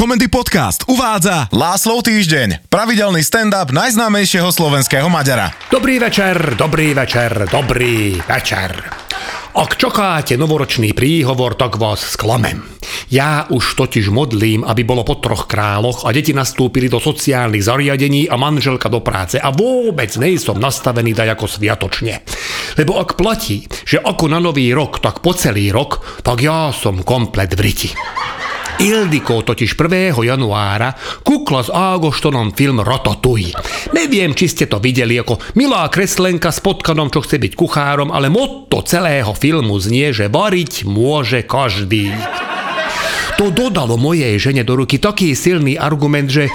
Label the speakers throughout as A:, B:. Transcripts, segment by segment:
A: Komendy Podcast uvádza Láslov týždeň, pravidelný stand-up najznámejšieho slovenského Maďara.
B: Dobrý večer, dobrý večer, dobrý večer. Ak čakáte novoročný príhovor, tak vás sklamem. Ja už totiž modlím, aby bolo po troch králoch a deti nastúpili do sociálnych zariadení a manželka do práce a vôbec nejsom nastavený dať ako sviatočne. Lebo ak platí, že ako na nový rok, tak po celý rok, tak ja som komplet v riti. Ildiko totiž 1. januára kukla s Ágoštonom film Ratatouille. Neviem, či ste to videli ako milá kreslenka s potkanom, čo chce byť kuchárom, ale motto celého filmu znie, že variť môže každý. To dodalo mojej žene do ruky taký silný argument, že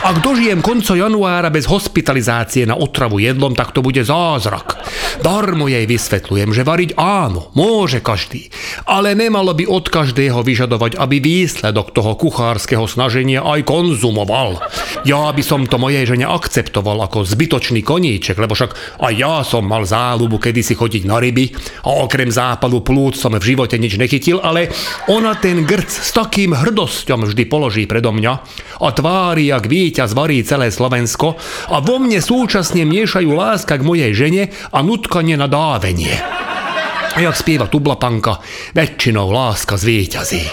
B: ak dožijem konco januára bez hospitalizácie na otravu jedlom, tak to bude zázrak. Darmo jej vysvetľujem, že variť áno, môže každý, ale nemalo by od každého vyžadovať, aby výsledok toho kuchárskeho snaženia aj konzumoval. Ja by som to mojej žene akceptoval ako zbytočný koníček, lebo však aj ja som mal záľubu kedysi chodiť na ryby a okrem zápalu plúc som v živote nič nechytil, ale ona ten grc s takým hrdosťom vždy položí predo mňa a tvári, jak víťaz varí celé Slovensko a vo mne súčasne miešajú láska k mojej žene a nutkanie na dávenie. Jak spieva Tublapanka, väčšinou láska zvíťazí.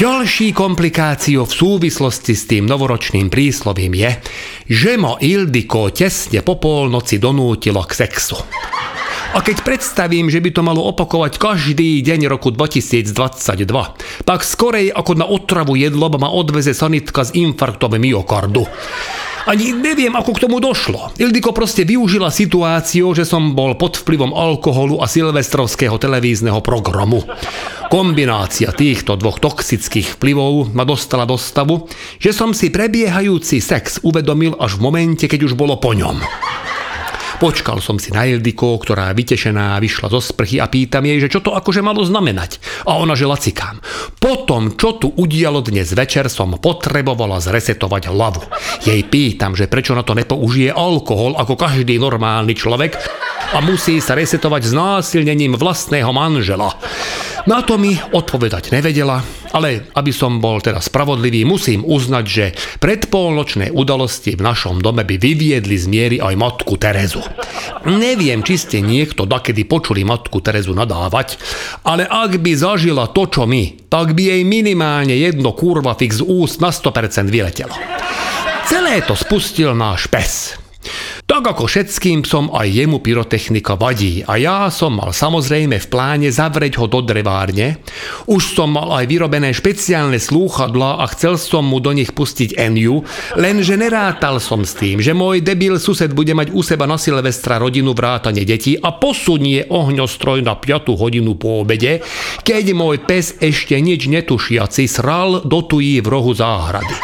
B: Ďalší komplikáciou v súvislosti s tým novoročným príslovím je, že ma Ildiko tesne po polnoci donútilo k sexu. A keď predstavím, že by to malo opakovať každý deň roku 2022, tak skorej ako na otravu jedlo ma odveze sanitka s infarktom myokardu. Ani neviem, ako k tomu došlo. Ildiko proste využila situáciu, že som bol pod vplyvom alkoholu a silvestrovského televízneho programu. Kombinácia týchto dvoch toxických vplyvov ma dostala do stavu, že som si prebiehajúci sex uvedomil až v momente, keď už bolo po ňom. Počkal som si na Ildiko, ktorá vytešená vyšla zo sprchy a pýtam jej, že čo to akože malo znamenať. A ona, že lacikám. Potom, čo tu udialo dnes večer, som potrebovala zresetovať hlavu. Jej pýtam, že prečo na to nepoužije alkohol ako každý normálny človek a musí sa resetovať s násilnením vlastného manžela. Na to mi odpovedať nevedela, ale aby som bol teda spravodlivý, musím uznať, že predpolnočné udalosti v našom dome by vyviedli z miery aj matku Terezu. Neviem, či ste niekto dakedy počuli matku Terezu nadávať, ale ak by zažila to, čo my, tak by jej minimálne jedno kurva fix úst na 100% vyletelo. Celé to spustil náš pes. Tak ako všetkým psom aj jemu pyrotechnika vadí a ja som mal samozrejme v pláne zavrieť ho do drevárne. Už som mal aj vyrobené špeciálne slúchadla a chcel som mu do nich pustiť Eniu, lenže nerátal som s tým, že môj debil sused bude mať u seba na Silvestra rodinu vrátane detí a posunie ohňostroj na 5 hodinu po obede, keď môj pes ešte nič netušiaci sral do tují v rohu záhrady.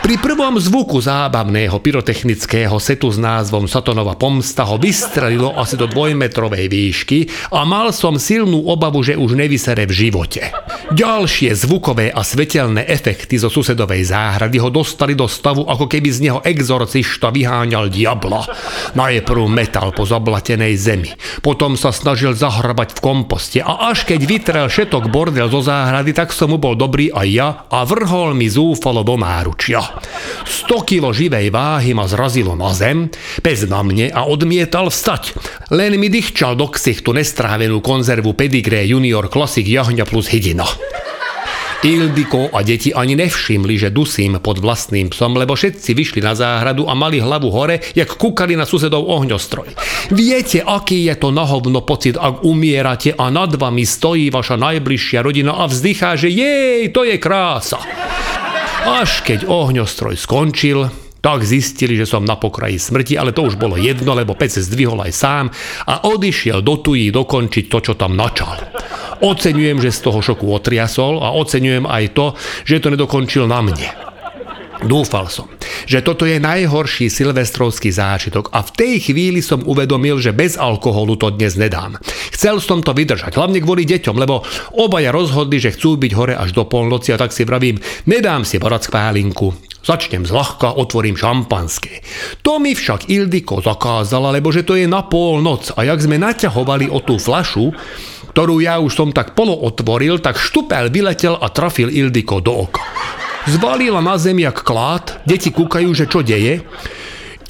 B: Pri prvom zvuku zábavného pyrotechnického setu s názvom Satonova pomsta ho vystrelilo asi do dvojmetrovej výšky a mal som silnú obavu, že už nevysere v živote. Ďalšie zvukové a svetelné efekty zo susedovej záhrady ho dostali do stavu, ako keby z neho exorcista vyháňal diabla. Najprv metal po zablatenej zemi, potom sa snažil zahrabať v komposte a až keď vytrel všetok bordel zo záhrady, tak som mu bol dobrý aj ja a vrhol mi zúfalo do náručia. 100 kilo živej váhy ma zrazilo na zem, pes na mne a odmietal vstať. Len mi dychčal do ksichtu nestrávenú konzervu Pedigree Junior Classic jahňa plus hydina. Ildiko a deti ani nevšimli, že dusím pod vlastným psom, lebo všetci vyšli na záhradu a mali hlavu hore, jak kúkali na susedov ohňostroj. Viete, aký je to nahovno pocit, ak umierate a nad vami stojí vaša najbližšia rodina a vzdychá, že jej, to je krása. Až keď ohňostroj skončil, tak zistili, že som na pokraji smrti, ale to už bolo jedno, lebo pec zdvihol aj sám a odišiel do tují dokončiť to, čo tam načal. Oceňujem, že z toho šoku otriasol a oceňujem aj to, že to nedokončil na mne. Dúfal som, že toto je najhorší silvestrovský zážitok a v tej chvíli som uvedomil, že bez alkoholu to dnes nedám. Chcel som to vydržať, hlavne kvôli deťom, lebo obaja rozhodli, že chcú byť hore až do polnoci a tak si vravím, nedám si barať spálinku. Začnem zľahka, otvorím šampanské. To mi však Ildiko zakázala, lebo že to je na polnoc a jak sme naťahovali o tú flašu, ktorú ja už som tak polo otvoril, tak štupel vyletel a trafil Ildiko do oka. Zvalila na zemi jak klát, deti kúkajú, že čo deje.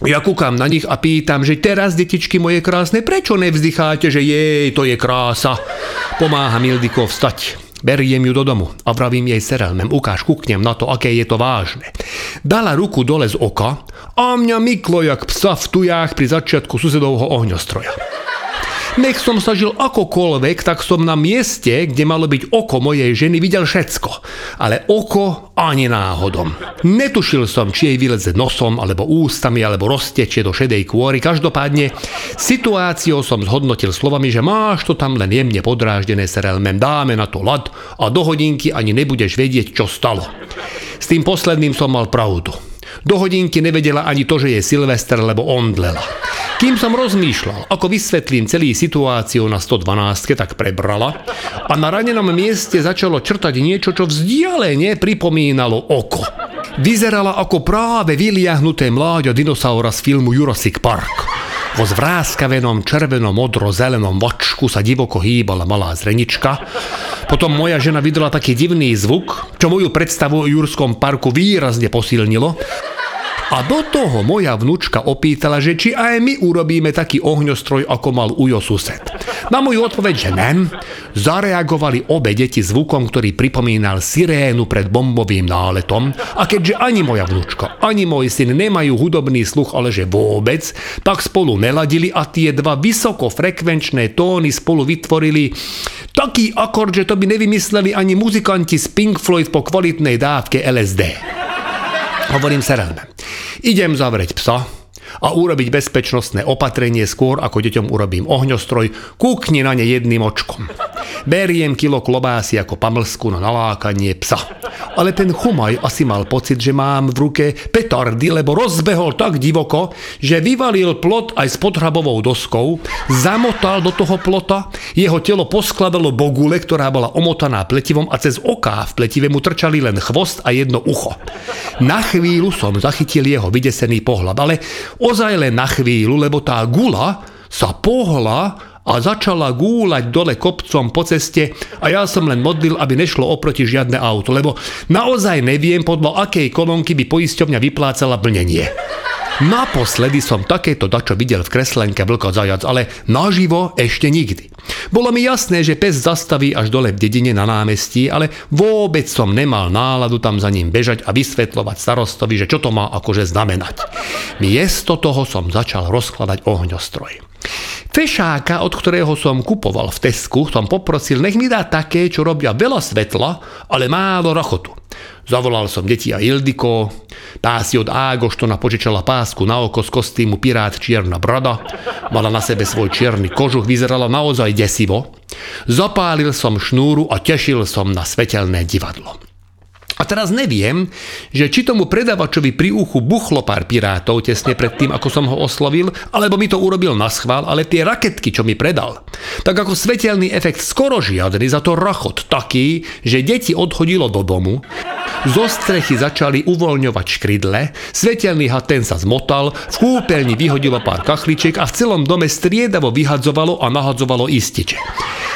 B: Ja kúkam na nich a pýtam, že teraz, detičky moje krásne, prečo nevzdycháte, že jej, to je krása. Pomáha Mildiko vstať. Beriem ju do domu a vravím jej serelmem, ukáž, kuknem na to, aké je to vážne. Dala ruku dole z oka a mňa myklo jak psa v tujách pri začiatku susedovho ohňostroja. Nech som sa žil akokoľvek, tak som na mieste, kde malo byť oko mojej ženy, videl všetko. Ale oko ani náhodom. Netušil som, či jej vyleze nosom, alebo ústami, alebo roztečie do šedej kôry. Každopádne situáciou som zhodnotil slovami, že máš to tam len jemne podráždené serelmem, dáme na to lad a do hodinky ani nebudeš vedieť, čo stalo. S tým posledným som mal pravdu. Do hodinky nevedela ani to, že je Silvester, lebo ondlela. Kým som rozmýšľal, ako vysvetlím celý situáciu na 112, tak prebrala a na ranenom mieste začalo črtať niečo, čo vzdialene pripomínalo oko. Vyzerala ako práve vyliahnuté mláďa dinosaura z filmu Jurassic Park. Vo zvráskavenom červeno-modro-zelenom vočku sa divoko hýbala malá zrenička. Potom moja žena vydala taký divný zvuk, čo moju predstavu o Jurskom parku výrazne posilnilo. A do toho moja vnúčka opýtala, že či aj my urobíme taký ohňostroj, ako mal Ujo sused. Na moju odpoveď, že nem, zareagovali obe deti zvukom, ktorý pripomínal sirénu pred bombovým náletom a keďže ani moja vnúčka, ani môj syn nemajú hudobný sluch, ale že vôbec, tak spolu neladili a tie dva vysokofrekvenčné tóny spolu vytvorili taký akord, že to by nevymysleli ani muzikanti z Pink Floyd po kvalitnej dávke LSD. Hovorím sa ráno. Idem zavrieť psa a urobiť bezpečnostné opatrenie skôr, ako deťom urobím ohňostroj, kúkni na ne jedným očkom. Beriem kilo klobásy ako pamlsku na nalákanie psa. Ale ten chumaj asi mal pocit, že mám v ruke petardy, lebo rozbehol tak divoko, že vyvalil plot aj s podhrabovou doskou, zamotal do toho plota, jeho telo poskladalo bogule, ktorá bola omotaná pletivom a cez oká v pletive mu trčali len chvost a jedno ucho. Na chvíľu som zachytil jeho vydesený pohľad, ale ozaj len na chvíľu, lebo tá gula sa pohla a začala gúľať dole kopcom po ceste a ja som len modlil, aby nešlo oproti žiadne auto, lebo naozaj neviem, podľa akej kolónky by poisťovňa vyplácala plnenie. Naposledy som takéto dačo videl v kreslenke Vlko zajac, ale naživo ešte nikdy. Bolo mi jasné, že pes zastaví až dole v dedine na námestí, ale vôbec som nemal náladu tam za ním bežať a vysvetľovať starostovi, že čo to má akože znamenať. Miesto toho som začal rozkladať ohňostroj. Fešáka, od ktorého som kupoval v Tesku, som poprosil, nech mi dá také, čo robia veľa svetla, ale málo rachotu. Zavolal som deti a Ildiko, tá si od Ágoštona požičala pásku na oko z kostýmu Pirát Čierna brada, mala na sebe svoj čierny kožuch, vyzerala naozaj desivo. Zapálil som šnúru a tešil som na svetelné divadlo. A teraz neviem, že či tomu predavačovi pri uchu buchlo pár pirátov tesne pred tým, ako som ho oslovil, alebo mi to urobil na schvál, ale tie raketky, čo mi predal, tak ako svetelný efekt skoro žiadny, za to rachot taký, že deti odhodilo do domu, zo strechy začali uvoľňovať škrydle, svetelný had ten sa zmotal, v kúpeľni vyhodilo pár kachličiek a v celom dome striedavo vyhadzovalo a nahadzovalo ističe.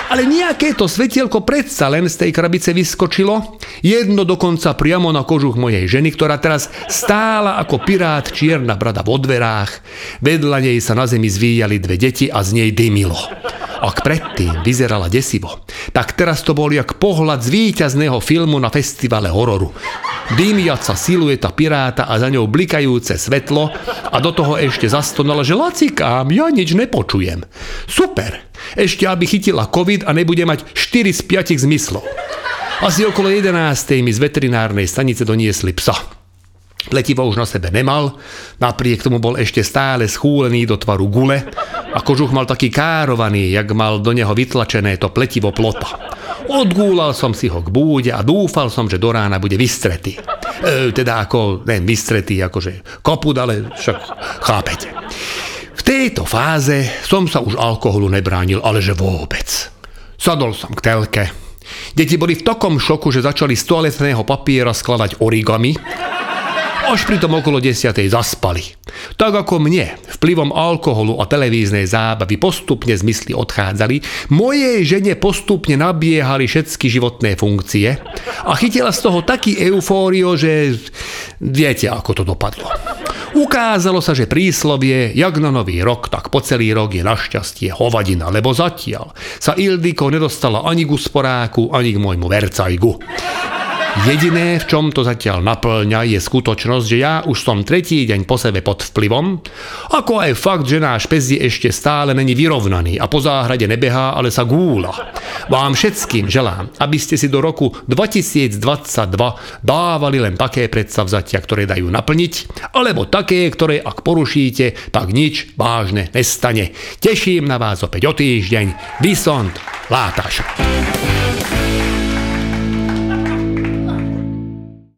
B: Ale nejaké to svetielko predsa len z tej krabice vyskočilo, jedno dokonca priamo na kožuch mojej ženy, ktorá teraz stála ako pirát čierna brada vo dverách. Vedľa nej sa na zemi zvíjali dve deti a z nej dymilo. Ak predtým vyzerala desivo, tak teraz to bol jak pohľad z víťazného filmu na festivale hororu. Dymiaca silueta piráta a za ňou blikajúce svetlo a do toho ešte zastonala, že lacikám, ja nič nepočujem. Super, ešte aby chytila COVID a nebude mať 4 z 5 zmyslov. Asi okolo 11. mi z veterinárnej stanice doniesli psa. Pletivo už na sebe nemal, napriek tomu bol ešte stále schúlený do tvaru gule a kožuch mal taký károvaný, jak mal do neho vytlačené to pletivo plota. Odgúlal som si ho k búde a dúfal som, že do rána bude vystretý. E, teda ako, ne vystretý, akože koput, ale však chápete tejto fáze som sa už alkoholu nebránil, ale že vôbec. Sadol som k telke. Deti boli v takom šoku, že začali z toaletného papiera skladať origami. Až pritom okolo desiatej zaspali. Tak ako mne vplyvom alkoholu a televíznej zábavy postupne zmysly odchádzali, mojej žene postupne nabiehali všetky životné funkcie a chytila z toho taký eufório, že viete, ako to dopadlo. Ukázalo sa, že príslovie, jak na nový rok, tak po celý rok je našťastie hovadina, lebo zatiaľ sa Ildiko nedostala ani k usporáku, ani k môjmu vercajgu. Jediné, v čom to zatiaľ naplňa, je skutočnosť, že ja už som tretí deň po sebe pod vplyvom, ako aj fakt, že náš pes je ešte stále není vyrovnaný a po záhrade nebehá, ale sa gúla. Vám všetkým želám, aby ste si do roku 2022 dávali len také predsavzatia, ktoré dajú naplniť, alebo také, ktoré ak porušíte, tak nič vážne nestane. Teším na vás opäť o týždeň. Vysont Látaš.